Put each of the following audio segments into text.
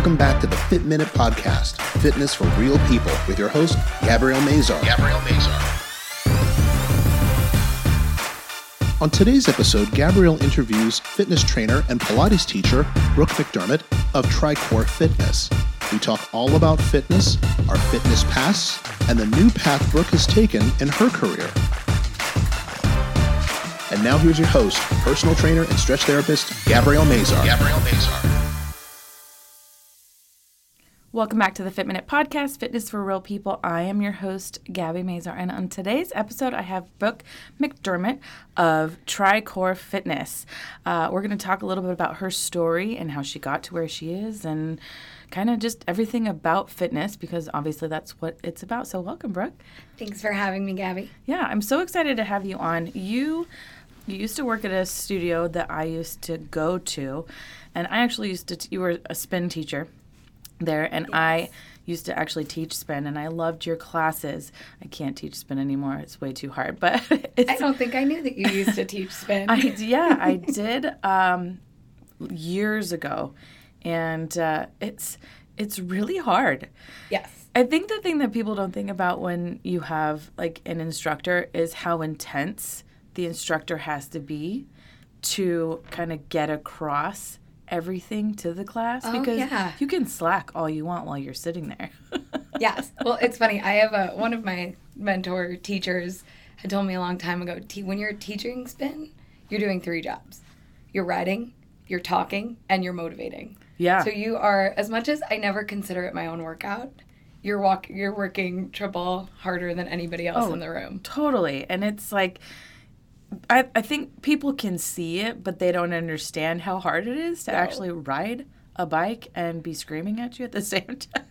Welcome back to the Fit Minute Podcast, fitness for real people, with your host, Gabrielle Mazar. Gabrielle Mazar. On today's episode, Gabrielle interviews fitness trainer and Pilates teacher Brooke McDermott of Tricor Fitness. We talk all about fitness, our fitness pass, and the new path Brooke has taken in her career. And now here's your host, personal trainer and stretch therapist, Gabrielle Mazar. Gabrielle Mazar. Welcome back to the Fit Minute Podcast, Fitness for Real People. I am your host, Gabby Mazar, and on today's episode, I have Brooke McDermott of Tricor Fitness. Uh, we're going to talk a little bit about her story and how she got to where she is, and kind of just everything about fitness because obviously that's what it's about. So, welcome, Brooke. Thanks for having me, Gabby. Yeah, I'm so excited to have you on. You you used to work at a studio that I used to go to, and I actually used to. T- you were a spin teacher there, and I used to actually teach spin, and I loved your classes. I can't teach spin anymore; it's way too hard. But it's, I don't think I knew that you used to teach spin. I yeah, I did um, years ago, and uh, it's it's really hard. yes. I think the thing that people don't think about when you have like an instructor is how intense the instructor has to be to kind of get across everything to the class Oh, because yeah. you can slack all you want while you're sitting there. Yes. Well, it's funny. I have a one of my mentor teachers had told me a long time ago. When you're teaching spin, you're doing three jobs: you're writing, you're talking, and you're motivating. yeah. So you are as much as I never consider it my own workout. You're walk. You're working triple harder than anybody else Oh. in the room. Totally. And it's like, I, I think people can see it, but they don't understand how hard it is to No. actually ride a bike and be screaming at you at the same time.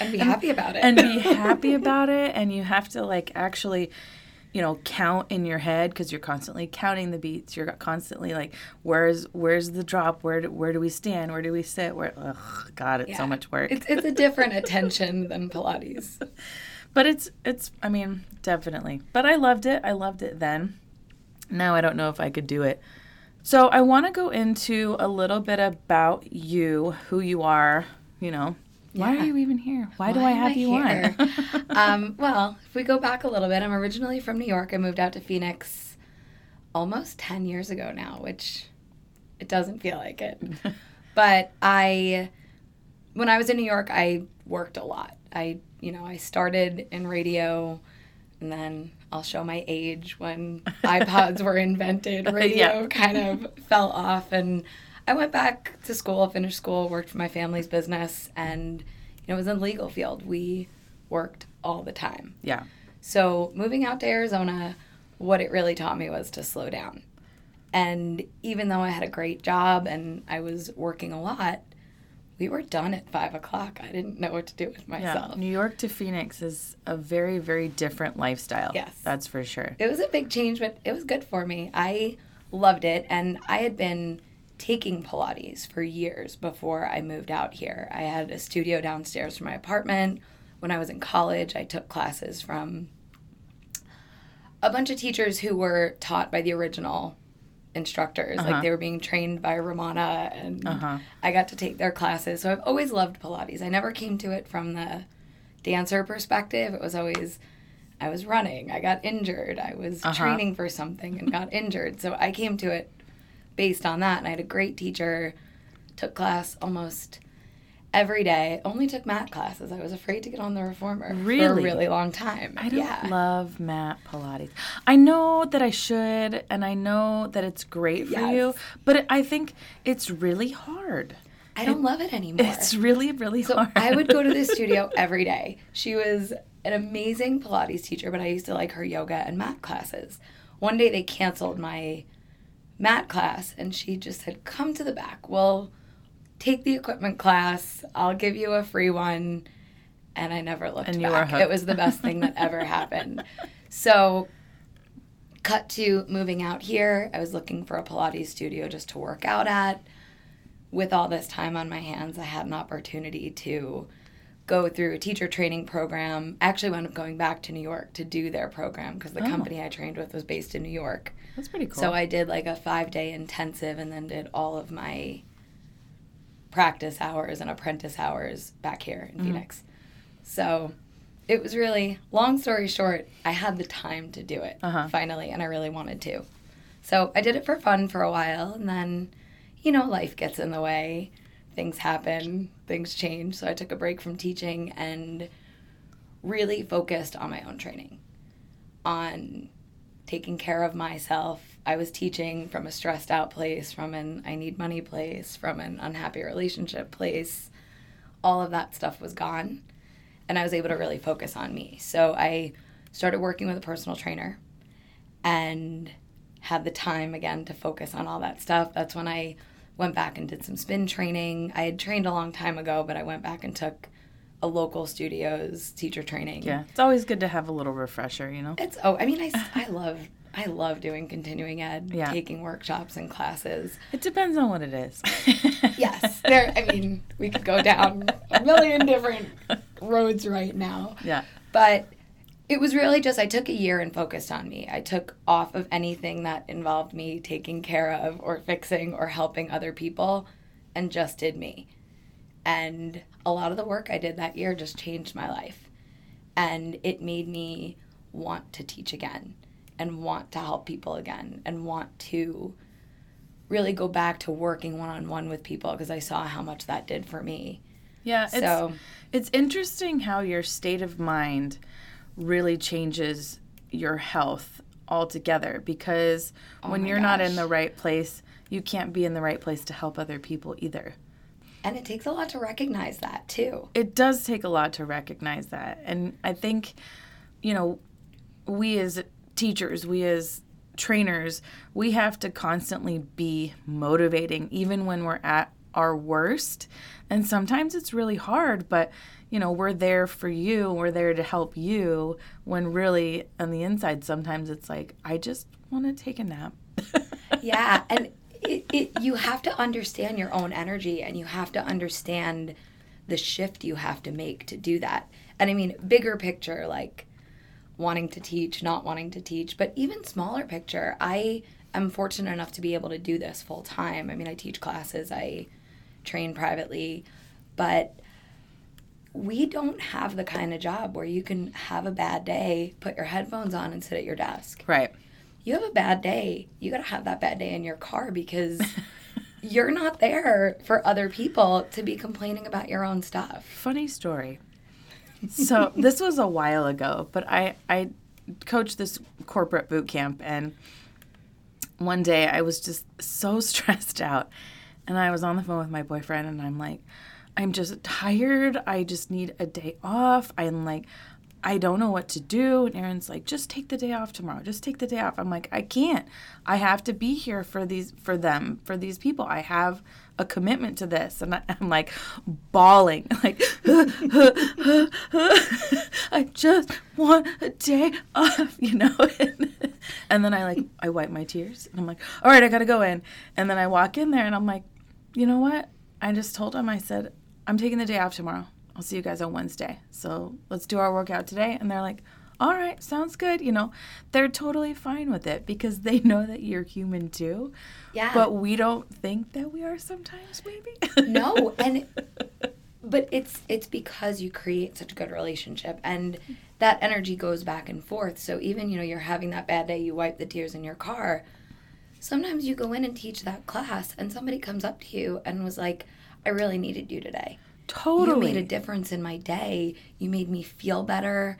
And be happy about it. and be happy about it. And you have to, like, actually. You know, count in your head because you're constantly counting the beats. You're constantly like, "Where's where's the drop? Where do, where do we stand? Where do we sit? Where? Ugh, God, it's so much work. It's it's a different attention than Pilates. But it's it's I mean, definitely. But I loved it. I loved it then. Now I don't know if I could do it. So I want to go into a little bit about you, who you are, you know. Why Yeah. are you even here? Why, do I have you here? on? um, well, if we go back a little bit, I'm originally from New York. I moved out to Phoenix almost 10 years ago now, which it doesn't feel like it. but I, when I was in New York, I worked a lot. I, you know, I started in radio and then I'll show my age when iPods were invented. Radio Yeah. kind of fell off and I went back to school, finished school, worked for my family's business, and you know, it was in the legal field. We worked all the time. yeah. So moving out to Arizona, what it really taught me was to slow down. And even though I had a great job and I was working a lot, we were done at five o'clock. I didn't know what to do with myself. Yeah. New York to Phoenix is a very, very different lifestyle. Yes. That's for sure. It was a big change, but it was good for me. I loved it, and I had been taking Pilates for years before I moved out here. I had a studio downstairs from my apartment. When I was in college, I took classes from a bunch of teachers who were taught by the original instructors. Uh-huh. Like they were being trained by Romana, and Uh-huh. I got to take their classes. So I've always loved Pilates. I never came to it from the dancer perspective. It was always I was running, I got injured, I was Uh-huh. training for something and got injured. So I came to it based on that. And I had a great teacher, took class almost every day, only took mat classes. I was afraid to get on the reformer for a Really? really long time. I don't yeah. love mat Pilates. I know that I should, and I know that it's great for you, Yes. but I think it's really hard. I don't love it anymore. It's really, really So hard. I would go to the studio every day. She was an amazing Pilates teacher, but I used to like her yoga and mat classes. One day they canceled my mat class and she just said, Come to the back. We'll take the equipment class. I'll give you a free one. And I never looked And back. It was the best thing that ever happened. So cut to moving out here. I was looking for a Pilates studio just to work out at. With all this time on my hands, I had an opportunity to go through a teacher training program. I actually wound up going back to New York to do their program because the Oh. company I trained with was based in New York. That's pretty cool. So I did like a five day intensive and then did all of my practice hours and apprentice hours back here in Phoenix. So it was really, long story short, I had the time to do it Uh-huh. finally, and I really wanted to. So I did it for fun for a while, and then, you know, life gets in the way. Things happen, things change. So I took a break from teaching and really focused on my own training, on taking care of myself. I was teaching from a stressed out place, from an I need money place, from an unhappy relationship place. All of that stuff was gone. And I was able to really focus on me. So I started working with a personal trainer and had the time again to focus on all that stuff. That's when I went back and did some spin training. I had trained a long time ago, but I went back and took a local studio's teacher training. Yeah, it's always good to have a little refresher, you know? It's oh, I mean, I, I love I love doing continuing ed, Yeah. taking workshops and classes. It depends on what it is. Yes, there. I mean, we could go down a million different roads right now, Yeah. but it was really just I took a year and focused on me. I took off of anything that involved me taking care of or fixing or helping other people, and just did me. And a lot of the work I did that year just changed my life. And it made me want to teach again and want to help people again and want to really go back to working one on one with people because I saw how much that did for me. Yeah, it's So- it's interesting how your state of mind really changes your health altogether because oh when Oh my you're not in the right place, you can't be in the right place to help other people either. And it takes a lot to recognize that too. It does take a lot to recognize that. And I think, you know, we as teachers, we as trainers, we have to constantly be motivating, even when we're at our worst. And sometimes it's really hard, but, you know, we're there for you, we're there to help you, when really on the inside, sometimes it's like, I just want to take a nap. yeah and it, it you have to understand your own energy and you have to understand the shift you have to make to do that and i mean bigger picture like wanting to teach not wanting to teach but even smaller picture i am fortunate enough to be able to do this full time i mean i teach classes i train privately but we don't have the kind of job where you can have a bad day put your headphones on and sit at your desk Right. you have a bad day, you got to have that bad day in your car because you're not there for other people to be complaining about your own stuff. Funny story. So this was a while ago, but I I coached this corporate boot camp and one day I was just so stressed out and I was on the phone with my boyfriend and I'm like I'm just tired. I just need a day off. I'm like I don't know what to do. And Aaron's like, just take the day off tomorrow. Just take the day off. I'm like, I can't. I have to be here for these, for them, for these people. I have a commitment to this. And I, I'm like bawling, like, I just want a day off, you know? and then I like, I wipe my tears and I'm like, all right, I got to go in. And then I walk in there and I'm like, you know what? I just told him, I said, I'm taking the day off tomorrow. I'll see you guys on Wednesday. So let's do our workout today. And they're like, all right, sounds good. You know, they're totally fine with it because they know that you're human too. Yeah. But we don't think that we are sometimes, maybe. no, and but it's it's because you create such a good relationship and that energy goes back and forth. So even, you know, you're having that bad day, you wipe the tears in your car. Sometimes you go in and teach that class and somebody comes up to you and was like, I really needed you today. Totally. You made a difference in my day. You made me feel better.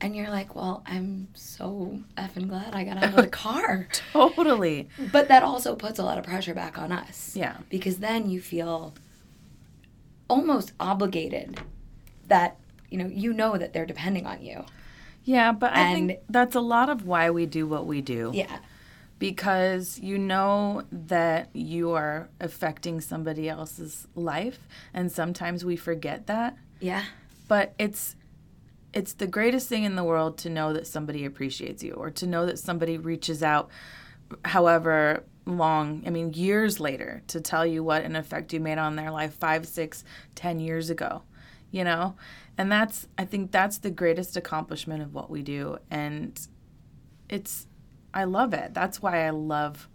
And you're like, well, I'm so effing glad I got out of the car. totally. But that also puts a lot of pressure back on us. Yeah. Because then you feel almost obligated that, you know, you know that they're depending on you. Yeah, but I think that's a lot of why we do what we do. Yeah. Because you know that you are affecting somebody else's life and sometimes we forget that. Yeah. but it's it's the greatest thing in the world to know that somebody appreciates you or to know that somebody reaches out however long i mean years later to tell you what an effect you made on their life five six ten years ago you know? And that's i think that's the greatest accomplishment of what we do. And it's i love it that's why i love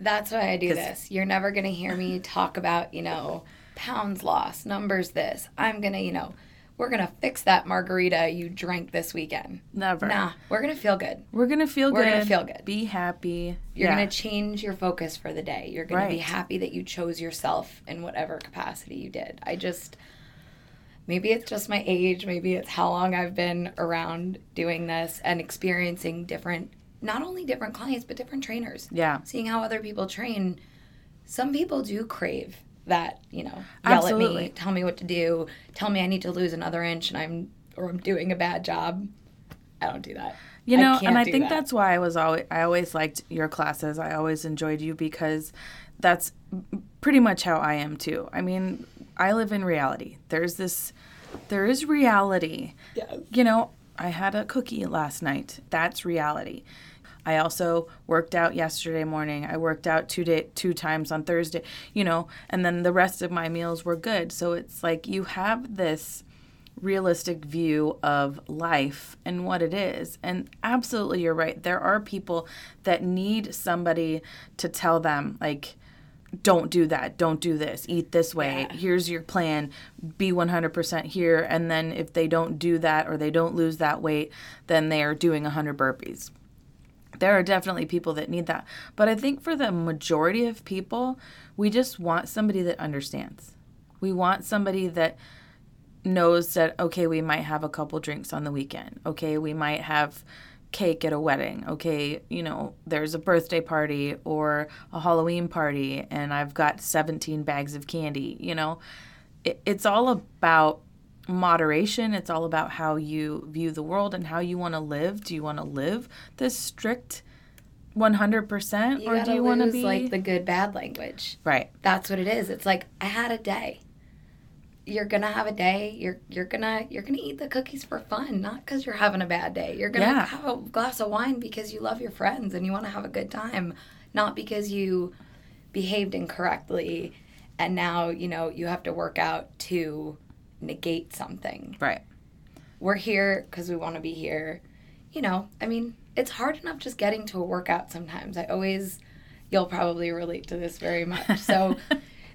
That's why I do this. You're never going to hear me talk about, you know, pounds lost, numbers this. I'm going to, you know, we're going to fix that margarita you drank this weekend. Never. Nah, we're going to feel good. We're gonna feel good. We're gonna feel good. Be happy. You're yeah. going to change your focus for the day. You're going to be happy that you chose yourself in whatever capacity you did. I just, maybe it's just my age. Maybe it's how long I've been around doing this and experiencing different, not only different clients, but different trainers. Yeah. Seeing how other people train. Some people do crave that, you know, yell at me, Absolutely. tell me what to do, tell me I need to lose another inch and I'm, or I'm doing a bad job. I don't do that. You I know, can't and I think that. that's why I was always I always liked your classes. I always enjoyed you because that's pretty much how I am too. I mean, I live in reality. There's this there is reality. Yes. You know, I had a cookie last night. That's reality. I also worked out yesterday morning. I worked out two day two times on Thursday, you know, and then the rest of my meals were good. So it's like you have this realistic view of life and what it is. And absolutely, you're right. There are people that need somebody to tell them, like, don't do that, don't do this, eat this way, Yeah. here's your plan, be 100% here. And then if they don't do that or they don't lose that weight, then they are doing 100 burpees. There are definitely people that need that. But I think for the majority of people, we just want somebody that understands. We want somebody that knows that okay we might have a couple drinks on the weekend okay we might have cake at a wedding okay you know there's a birthday party or a halloween party and i've got 17 bags of candy you know it, it's all about moderation it's all about how you view the world and how you want to live do you want to live this strict 100% You or do you want to be like the good bad language. right That's what it is. It's like I had a day. You're gonna have a day. You're you're gonna you're gonna eat the cookies for fun, not because you're having a bad day. You're gonna Yeah. have a glass of wine because you love your friends and you want to have a good time, not because you behaved incorrectly, and now you know you have to work out to negate something. right We're here because we want to be here. You know, I mean, it's hard enough just getting to a workout sometimes. I always, you'll probably relate to this very much. So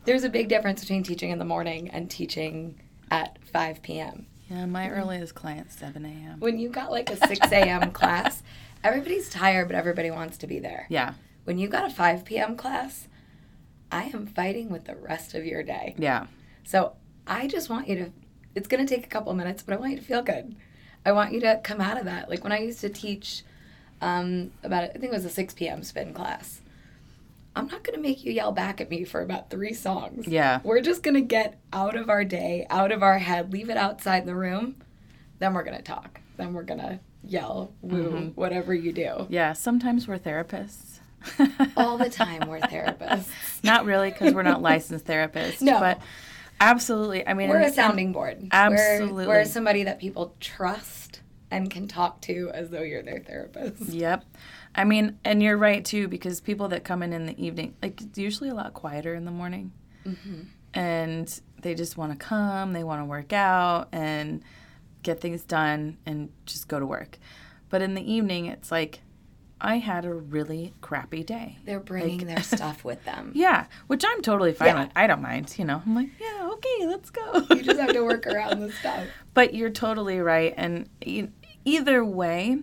there's a big difference between teaching in the morning and teaching at 5 p.m. yeah my earliest client's 7 a.m When you got like a 6 a.m. class, everybody's tired, but everybody wants to be there. yeah When you got a 5 p.m. class, I am fighting with the rest of your day. yeah So I just want you to, it's going to take a couple minutes, but I want you to feel good. I want you to come out of that. Like when I used to teach um, about, I think it was a 6 p.m. spin class. I'm not going to make you yell back at me for about three songs. Yeah. We're just going to get out of our day, out of our head, leave it outside the room. Then we're going to talk. Then we're going to yell, woo, whatever you do. Yeah, sometimes we're therapists. All the time we're therapists. not really because we're not licensed therapists. No. But absolutely. I mean, We're a sounding board. Absolutely. We're, we're somebody that people trust and can talk to as though you're their therapist. Yep. I mean, and you're right too, because people that come in in the evening, like, it's usually a lot quieter in the morning. Mm-hmm. And they just want to come, they want to work out and get things done and just go to work. But in the evening, it's like, I had a really crappy day. They're bringing their stuff with them. Yeah, which I'm totally fine Yeah. with. I don't mind, you know. I'm like, yeah, okay, let's go. You just have to work around the stuff. But you're totally right. And e- either way,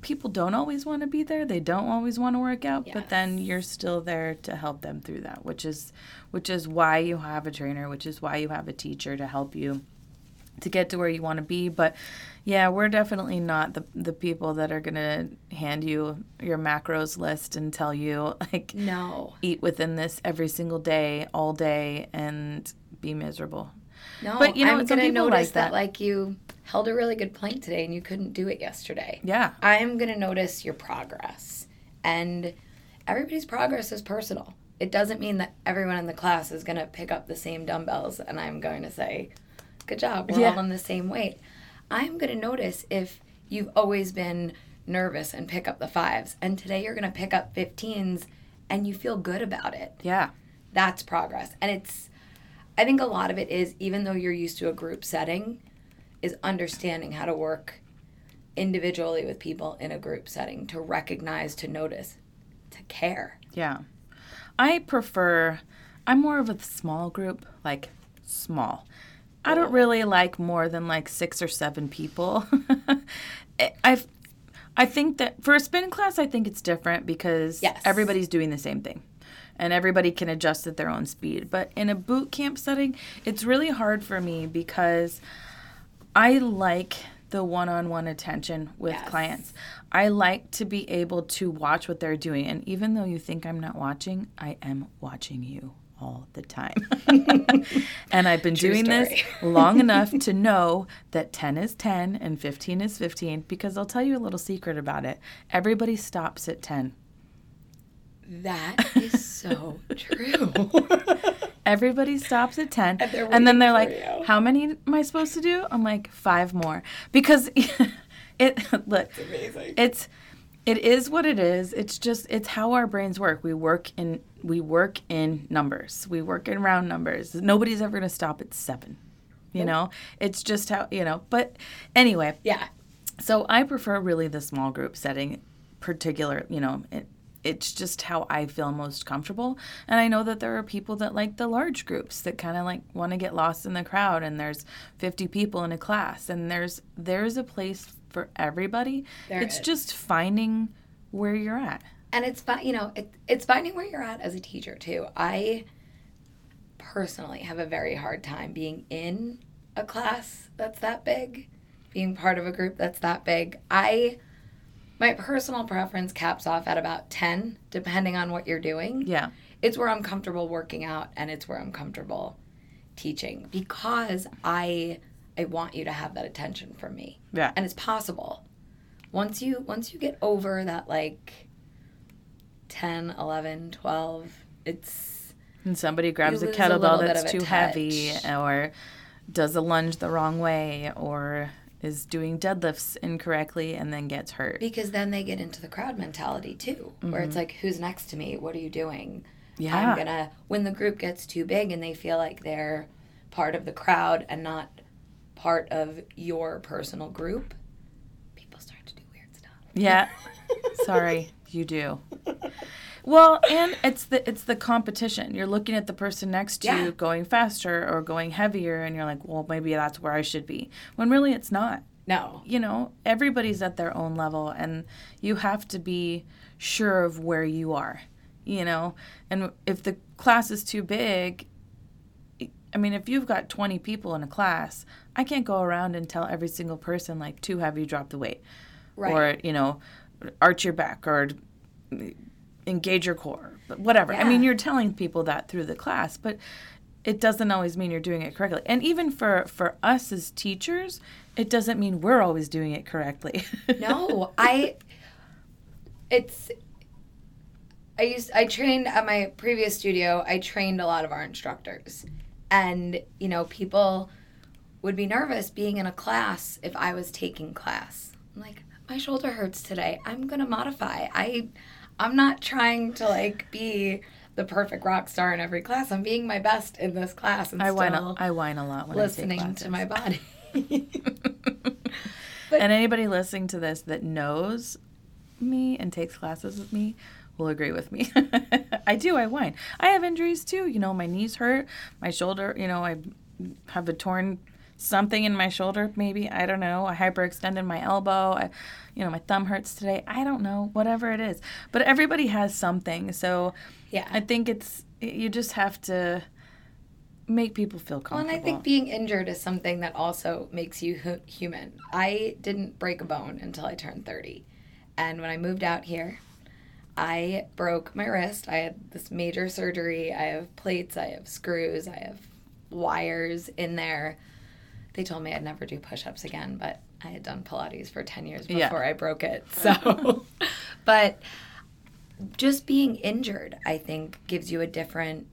people don't always want to be there. They don't always want to work out, but then you're still there to help them through that, which is which is why you have a trainer, which is why you have a teacher to help you to get to where you want to be. But yeah, we're definitely not the the people that are going to hand you your macros list and tell you like No. eat within this every single day, all day and be miserable. No. But, you know, I'm gonna people notice like that. that. like you held a really good plank today and you couldn't do it yesterday. Yeah. I'm gonna notice your progress. And everybody's progress is personal. It doesn't mean that everyone in the class is gonna pick up the same dumbbells and I'm going to say, Good job, we're Yeah. all on the same weight. I'm gonna notice if you've always been nervous and pick up the fives and today you're gonna pick up 15s and you feel good about it Yeah. that's progress and it's i think a lot of it is even though you're used to a group setting is understanding how to work individually with people in a group setting to recognize to notice to care Yeah. I prefer I'm more of a small group, like small. I don't really like more than like six or seven people. I I think that for a spin class, I think it's different because Yes. everybody's doing the same thing. And everybody can adjust at their own speed. But in a boot camp setting, it's really hard for me because I like the one on one attention with Yes. clients. I like to be able to watch what they're doing. And even though you think I'm not watching, I am watching you all the time. and I've been True doing this long enough to know that 10 is 10 and 15 is 15 because I'll tell you a little secret about it. Everybody stops at 10. That is so true. Everybody stops at 10. And And, then they're like, you. How many am I supposed to do? I'm like, Five more. Because it, look, Amazing. it's, it is what it is. It's just, it's how our brains work. We work in, we work in numbers. We work in round numbers. Nobody's ever going to stop at seven. You know, it's just how, you know, but anyway, yeah. so I prefer really the small group setting, particular, you know, it, it's just how I feel most comfortable. And I know that there are people that like the large groups that kind of like want to get lost in the crowd and there's 50 people in a class and there's there's a place for everybody. There it's is. just finding where you're at. And it's you know, it, it's finding where you're at as a teacher too. I personally have a very hard time being in a class that's that big, being part of a group that's that big. I, my personal preference caps off at about 10, depending on what you're doing. Yeah. It's where I'm comfortable working out and it's where I'm comfortable teaching because I I want you to have that attention from me. Yeah. And it's possible. Once you once you get over that like 10, 11, 12, it's And somebody grabs a lose a kettlebell that's too heavy or does a lunge the wrong way or is doing deadlifts incorrectly and then gets hurt. because then they get into the crowd mentality too, where it's mm-hmm. like who's next to me? What are you doing? Yeah. I'm going to when the group gets too big and they feel like they're part of the crowd and not part of your personal group, people start to do weird stuff. Yeah. Sorry, you do. Well, and it's the it's the competition. You're looking at the person next to Yeah. you going faster or going heavier and you're like, "Well, maybe that's where I should be." When really it's not. No. You know, everybody's at their own level and you have to be sure of where you are, you know? And if the class is too big, I mean, if you've got 20 people in a class, I can't go around and tell every single person like too heavy, drop the weight Right. or you know arch your back or engage your core whatever i mean you're telling people that through the class but it doesn't always mean you're doing it correctly and even for for us as teachers it doesn't mean we're always doing it correctly No, I. It's. I used. I trained at my previous studio. I trained a lot of our instructors, and you know, people would be nervous being in a class if I was taking class. I'm like, my shoulder hurts today. I'm gonna modify. I, I'm not trying to like be the perfect rock star in every class. I'm being my best in this class and i whine a, whine a lot when listening I to my body. and anybody listening to this that knows me and takes classes with me will agree with me. I do, I whine. I have injuries too. You know, my knees hurt, my shoulder, you know, I have a torn something in my shoulder, maybe. I don't know. I hyperextended my elbow. I, you know, my thumb hurts today. I don't know. Whatever it is. But everybody has something. So yeah. I think it's, you just have to make people feel Well, comfortable. and I think being injured is something that also makes you hu- human. I didn't break a bone until I turned 30. And when I moved out here, I broke my wrist. I had this major surgery. I have plates, I have screws, I have wires in there. They told me I'd never do push ups again, but I had done Pilates for 10 years before Yeah. I broke it. So, but just being injured, I think, gives you a different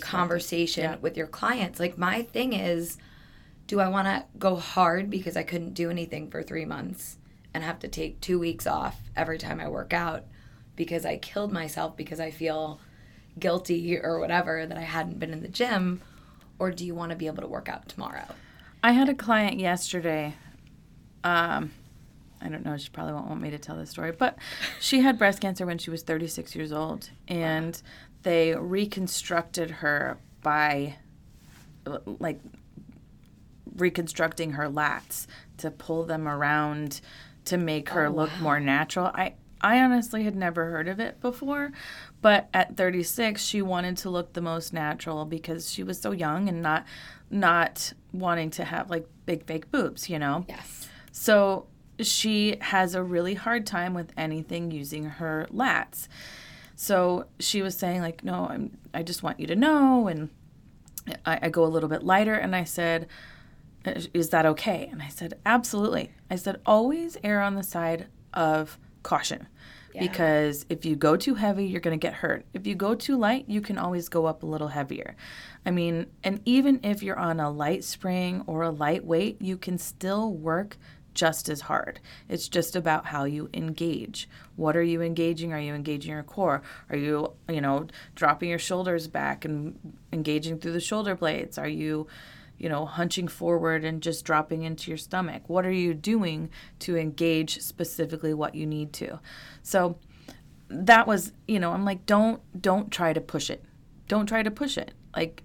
conversation Yeah. with your clients. Like my thing is, do I want to go hard because I couldn't do anything for three months and have to take two weeks off every time I work out because I killed myself because I feel guilty or whatever that I hadn't been in the gym? Or do you want to be able to work out tomorrow? I had a client yesterday. Um, I don't know. She probably won't want me to tell this story, but she had breast cancer when she was 36 years old, and they reconstructed her by like reconstructing her lats to pull them around to make her Oh, look wow. more natural. I I honestly had never heard of it before, but at 36 she wanted to look the most natural because she was so young and not not wanting to have like big fake boobs, you know. Yes. So she has a really hard time with anything using her lats. So she was saying like, no, I'm, I just want you to know, and I, I go a little bit lighter, and I said, is that okay? And I said, absolutely. I said, always err on the side of caution. Yeah. Because if you go too heavy, you're going to get hurt. If you go too light, you can always go up a little heavier. I mean, and even if you're on a light spring or a light weight, you can still work just as hard. It's just about how you engage. What are you engaging? Are you engaging your core? Are you, you know, dropping your shoulders back and engaging through the shoulder blades? Are you, you know, hunching forward and just dropping into your stomach? What are you doing to engage specifically what you need to? So that was, you know, I'm like don't don't try to push it. Don't try to push it. Like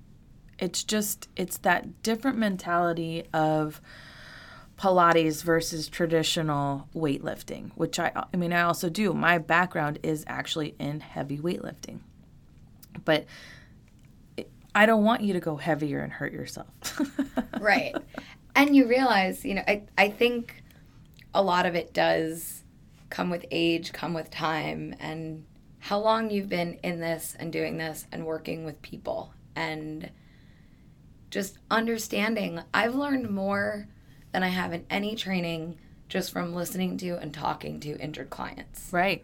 it's just it's that different mentality of Pilates versus traditional weightlifting, which I I mean I also do. My background is actually in heavy weightlifting. But I don't want you to go heavier and hurt yourself. right. And you realize, you know, I, I think a lot of it does come with age, come with time, and how long you've been in this and doing this and working with people and just understanding. I've learned more than I have in any training just from listening to and talking to injured clients. right.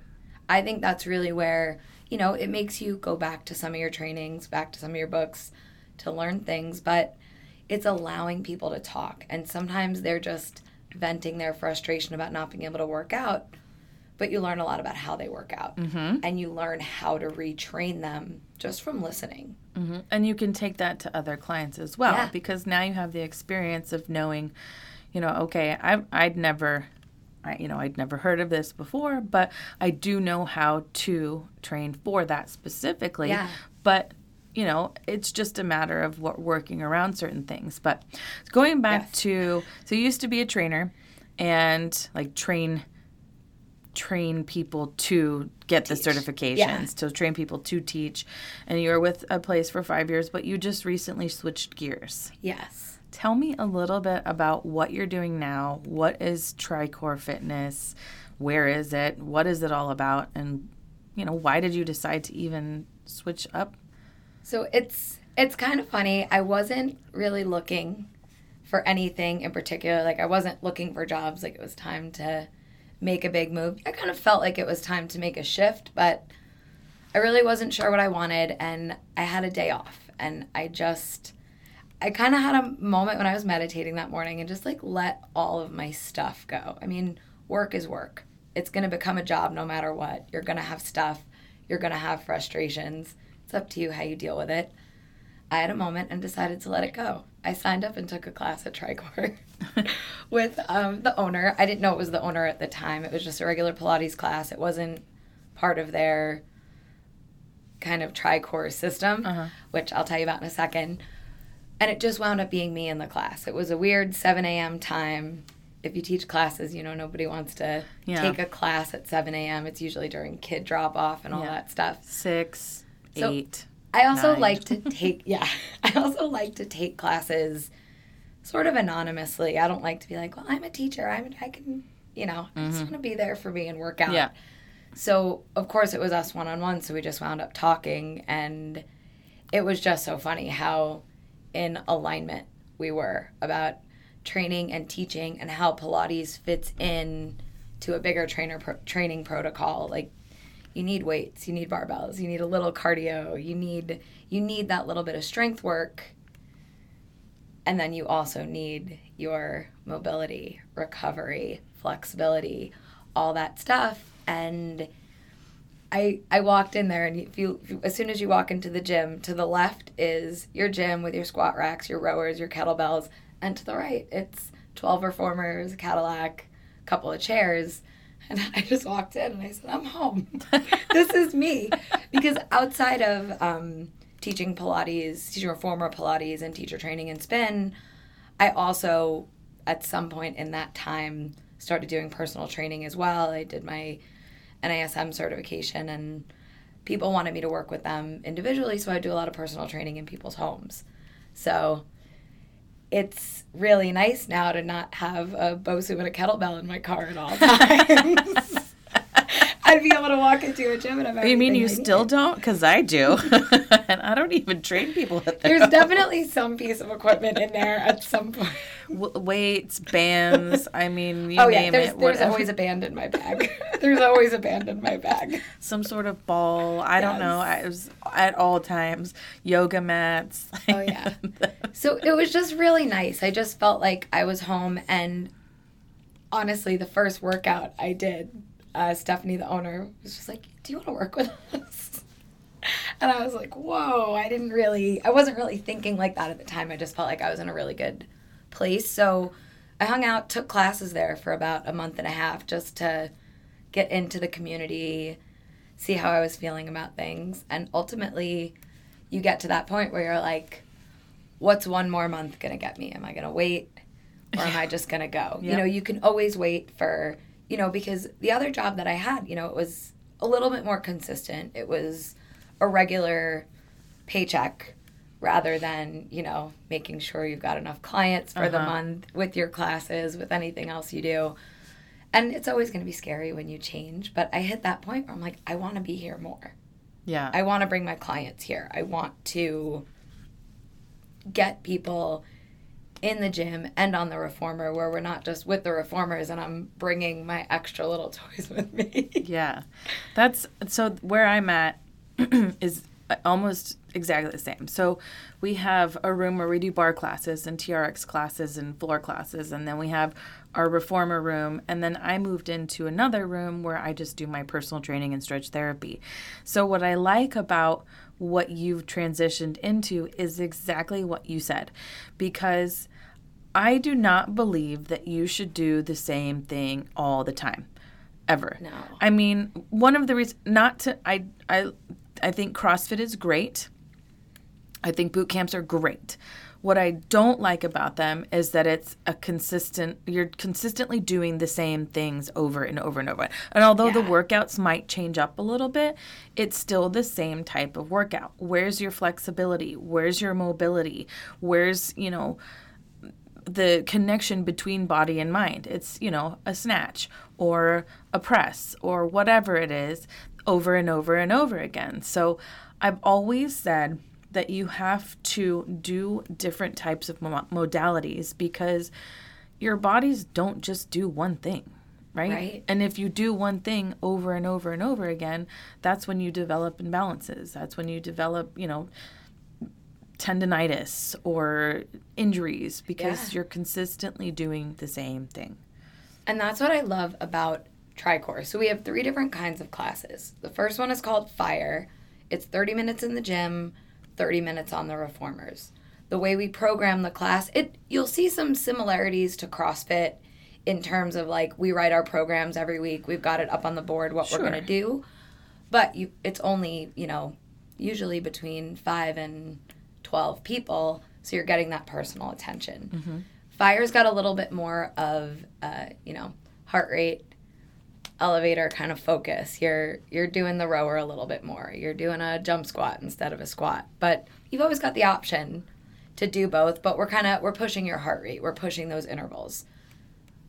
I think that's really where, you know, it makes you go back to some of your trainings, back to some of your books to learn things, but it's allowing people to talk. And sometimes they're just venting their frustration about not being able to work out, but you learn a lot about how they work out. Mm-hmm. And you learn how to retrain them just from listening. hmm And you can take that to other clients as well Yeah. because now you have the experience of knowing, you know, okay, I I'd never, I, you know, I'd never heard of this before, but I do know how to train for that specifically. Yeah. But you know, it's just a matter of what working around certain things. But going back Yes. to, so you used to be a trainer, and like train train people to get the certifications Yeah. to train people to teach and you were with a place for five years but you just recently switched gears Yes. Tell me a little bit about what you're doing now what is tricor fitness where is it what is it all about and you know why did you decide to even switch up So it's it's kind of funny. I wasn't really looking for anything in particular. Like I wasn't looking for jobs. Like it was time to make a big move. I kind of felt like it was time to make a shift, but I really wasn't sure what I wanted and I had a day off and I just I kind of had a moment when I was meditating that morning and just like let all of my stuff go. I mean, work is work. It's going to become a job no matter what. You're going to have stuff. You're going to have frustrations. It's up to you how you deal with it. I had a moment and decided to let it go. I signed up and took a class at Tricor with um, the owner. I didn't know it was the owner at the time. It was just a regular Pilates class. It wasn't part of their kind of Tricor system, Uh-huh. which I'll tell you about in a second. And it just wound up being me in the class. It was a weird 7 a.m. time. If you teach classes, you know, nobody wants to Yeah. take a class at 7 a.m. It's usually during kid drop off and all Yeah. that stuff. six So- eight I also Nine. like to take yeah. I also like to take classes sort of anonymously. I don't like to be like, well, I'm a teacher. I'm I can you know, I just want to be there for me and work out. Mm-hmm. Yeah. So of course it was us one on one, so we just wound up talking and it was just so funny how in alignment we were about training and teaching and how Pilates fits in to a bigger trainer pro- training protocol. Like you need weights, you need barbells, you need a little cardio, you need you need that little bit of strength work. And then you also need your mobility, recovery, flexibility, all that stuff. And I I walked in there, and if you, if you as soon as you walk into the gym, to the left is your gym with your squat racks, your rowers, your kettlebells, and to the right it's twelve reformers, a Cadillac, a couple of chairs. And I just walked in and I said, I'm home. this is me. Because outside of um, teaching Pilates, teaching reformer Pilates and teacher training and spin, I also, at some point in that time, started doing personal training as well. I did my NASM certification and people wanted me to work with them individually, so I do a lot of personal training in people's homes. So it's really nice now to not have a Bosu and a kettlebell in my car at all times. I'd be able to walk into a gym and have You mean you I still don't? Because I do. and I don't even train people at that. There's definitely some piece of equipment in there at some point. W- weights, bands. I mean, you oh yeah, name there's, it. there's always a band in my bag. there's always a band in my bag. some sort of ball. I don't know. I was at all times yoga mats. Oh, yeah. So it was just really nice. I just felt like I was home and honestly the first workout I did, uh, Stephanie the owner was just like, Do you want to work with us? And I was like, Whoa, I didn't really I wasn't really thinking like that at the time. I just felt like I was in a really good place. So I hung out, took classes there for about a month and a half just to get into the community, see how I was feeling about things. And ultimately, you get to that point where you're like, what's one more month going to get me? Am I going to wait or am I just going to go? You know, you can always wait for, you know, because the other job that I had, you know, it was a little bit more consistent. It was a regular paycheck rather than, you know, making sure you've got enough clients for the Uh-huh. month with your classes, with anything else you do. And it's always going to be scary when you change, but I hit that point where I'm like, I want to be here more. yeah. I want to bring my clients here. I want to get people in the gym and on the reformer where we're not just with the reformers and I'm bringing my extra little toys with me. Yeah. That's so where I'm at is uh, almost exactly the same. So we have a room where we do barre classes and TRX classes and floor classes and then we have our reformer room and then I moved into another room where I just do my personal training and stretch therapy. So what I like about what you've transitioned into is exactly what you said because I do not believe that you should do the same thing all the time ever. No. I mean, one of the reasons not to I I I think CrossFit is great. I think boot camps are great. What I don't like about them is that it's a consistent you're consistently doing the same things over and over and over. And although the workouts might change up a little bit, it's still the same type of workout. Where's your flexibility? Where's your mobility? Where's, you know, the connection between body and mind. It's, you know, a snatch or a press or whatever it is over and over and over again. So I've always said that you have to do different types of modalities because your bodies don't just do one thing. Right? Right. And if you do one thing over and over and over again, that's when you develop imbalances. That's when you develop, you know, tendonitis or injuries because Yeah. you're consistently doing the same thing. And that's what I love about Tricor. So we have three different kinds of classes. The first one is called Fire. It's 30 minutes in the gym, 30 minutes on the reformers. The way we program the class, it you'll see some similarities to CrossFit in terms of like we write our programs every week. We've got it up on the board what we're going to do. But you it's only, you know, usually between 5 and 12 people, so you're getting that personal attention. Fire's got a little bit more of, uh, you know, heart rate, elevator kind of focus. You're you're doing the rower a little bit more. You're doing a jump squat instead of a squat. But you've always got the option to do both. But we're kind of we're pushing your heart rate. We're pushing those intervals.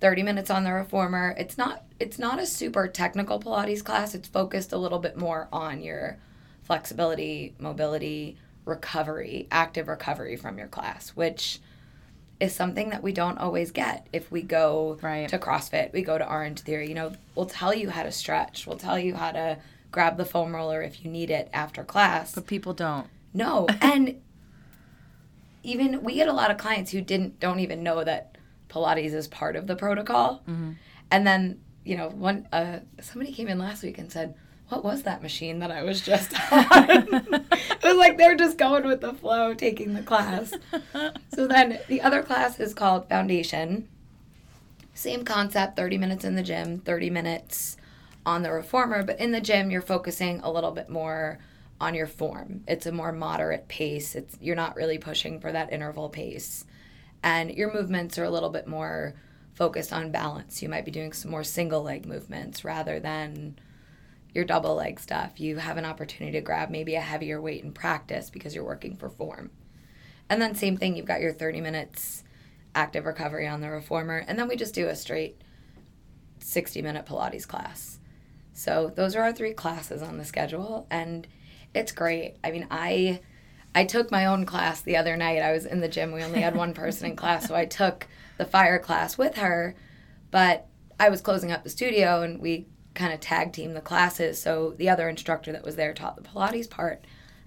30 minutes on the reformer. It's not it's not a super technical Pilates class. It's focused a little bit more on your flexibility, mobility, recovery, active recovery from your class, which is something that we don't always get if we go Right. to CrossFit, we go to Orange Theory. You know, we'll tell you how to stretch, we'll tell you how to grab the foam roller if you need it after class. But people don't. No, and even we get a lot of clients who didn't don't even know that Pilates is part of the protocol. And then you know, one uh, somebody came in last week and said, "What was that machine that I was just on?" it was like they're just going with the flow, taking the class. so then the other class is called Foundation, Same concept 30 minutes in the gym, 30 minutes on the reformer, but in the gym, you're focusing a little bit more on your form. It's a more moderate pace. It's you're not really pushing for that interval pace. And your movements are a little bit more focused on balance. You might be doing some more single leg movements rather than your double leg stuff. You have an opportunity to grab maybe a heavier weight in practice because you're working for form. And then same thing, you've got your 30 minutes active recovery on the reformer, and then we just do a straight 60 minute Pilates class. So those are our three classes on the schedule and it's great. I mean, I I took my own class the other night. I was in the gym. We only had one person in class, so I took the fire class with her, but I was closing up the studio and we kind of tag team the classes. So the other instructor that was there taught the Pilates part.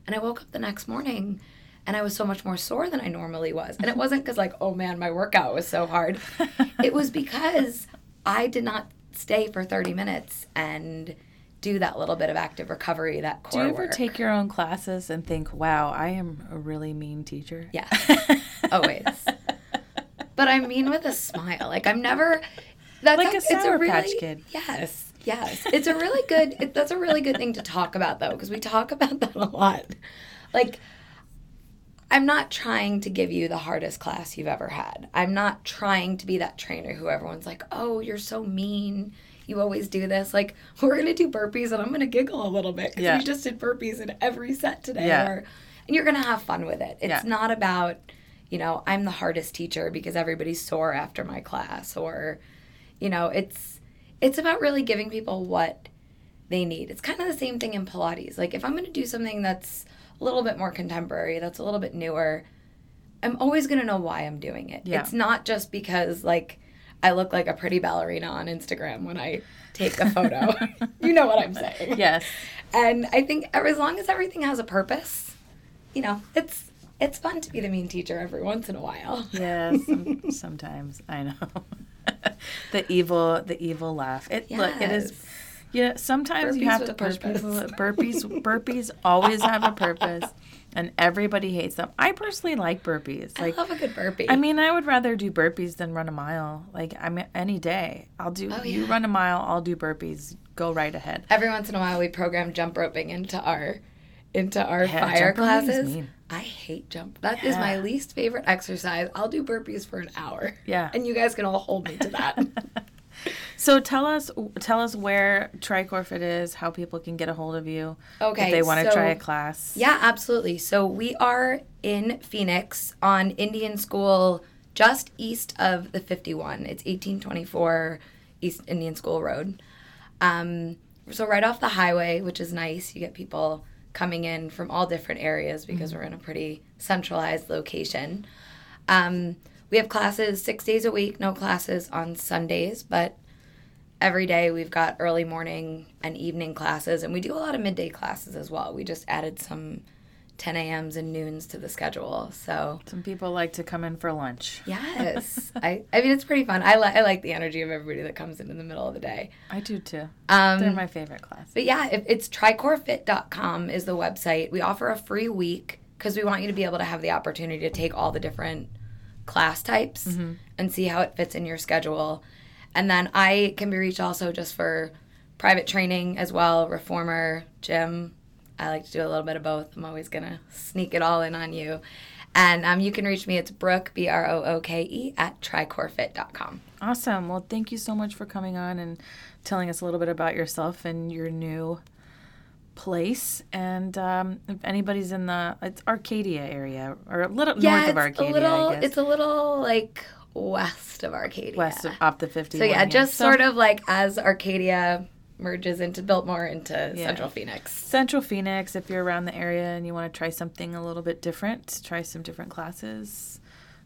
And I woke up the next morning and I was so much more sore than I normally was. And it wasn't because, like, oh man, my workout was so hard. it was because I did not stay for 30 minutes and do that little bit of active recovery, that core Do you ever work. take your own classes and think, wow, I am a really mean teacher? Yeah, always. but I mean with a smile. Like I'm never. That's Like a it's Sour really, Patch Kid. Yes, yes. It's a really good. It, that's a really good thing to talk about though, because we talk about that a lot. Like. I'm not trying to give you the hardest class you've ever had. I'm not trying to be that trainer who everyone's like, "Oh, you're so mean. You always do this." Like, we're going to do burpees and I'm going to giggle a little bit cuz Yeah. we just did burpees in every set today Yeah. or and you're going to have fun with it. It's Yeah. not about, you know, I'm the hardest teacher because everybody's sore after my class or you know, it's it's about really giving people what they need. It's kind of the same thing in Pilates. Like if I'm going to do something that's a little bit more contemporary, that's a little bit newer, I'm always going to know why I'm doing it. Yeah. It's not just because like I look like a pretty ballerina on Instagram when I take a photo. you know what I'm saying. Yes. And I think as long as everything has a purpose, you know, it's it's fun to be the mean teacher every once in a while. Yes, sometimes I know. the evil, the evil laugh. It look, it is. Yes. Yeah, sometimes you have to push purpose. people. Burpees, burpees always have a purpose, and everybody hates them. I personally like burpees. Like, I love a good burpee. I mean, I would rather do burpees than run a mile. Like, I mean, any day, I'll do. Oh, yeah. You run a mile, I'll do burpees. Go right ahead. every once in a while we program jump roping into our into our Yeah, fire jump roping is classes. I hate jump. That is my least favorite exercise. I'll do burpees for an hour. Yeah. And you guys can all hold me to that. So tell us, tell us where TriCore Fit is, how people can get a hold of you Okay. if they want to so- try a class. Yeah, absolutely. So we are in Phoenix on Indian School, just east of the 51. It's 1824 East Indian School Road. Um, so right off the highway, which is nice. You get people coming in from all different areas because we're in a pretty centralized location. Um, we have classes six days a week, no classes on Sundays, but every day we've got early morning and evening classes, and we do a lot of midday classes as well. We just added some 10 a.m.s and noons to the schedule. So, Some people like to come in for lunch. yes, I, I mean, it's pretty fun. I, li- I like the energy of everybody that comes in in the middle of the day. I do too. Um, They're my favorite class. But yeah, if it's tricorefit.com is the website. We offer a free week because we want you to be able to have the opportunity to take all the different class types and see how it fits in your schedule. And then I can be reached also just for private training as well, reformer, gym. I like to do a little bit of both. I'm always going to sneak it all in on you. And um, you can reach me. It's Brooke, B R O O K E, at tricorefit.com. Awesome. Well, thank you so much for coming on and telling us a little bit about yourself and your new place. And um, if anybody's in the it's Arcadia area or a little north of Arcadia, a little, it's a little like west of Arcadia. west of off the 50. So yeah, just sort of like as Arcadia merges into Biltmore into Yeah. Central Phoenix. Central Phoenix. If you're around the area and you want to try something a little bit different, try some different classes.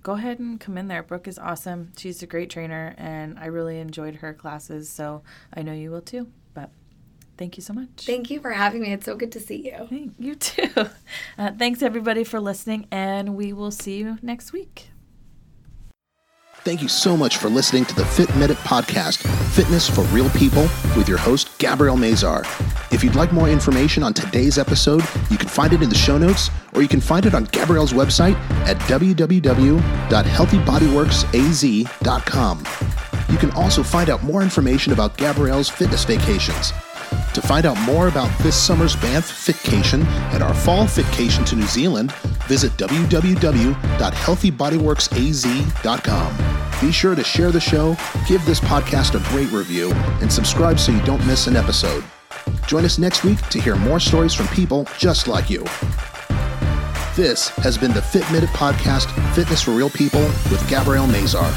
Go ahead and come in there. Brooke is awesome. She's a great trainer, and I really enjoyed her classes. So I know you will too. But thank you so much. Thank you for having me. It's so good to see you. Thank you too. Uh, thanks everybody for listening, and we will see you next week. Thank you so much for listening to the Fit Minute Podcast, Fitness for Real People, with your host, Gabrielle Mazar. If you'd like more information on today's episode, you can find it in the show notes, or you can find it on Gabrielle's website at www.healthybodyworksaz.com. You can also find out more information about Gabrielle's fitness vacations. To find out more about this summer's Banff Fitcation and our fall Fitcation to New Zealand, visit www.healthybodyworksaz.com. Be sure to share the show, give this podcast a great review, and subscribe so you don't miss an episode. Join us next week to hear more stories from people just like you. This has been the Fit Minute Podcast Fitness for Real People with Gabrielle Mazar.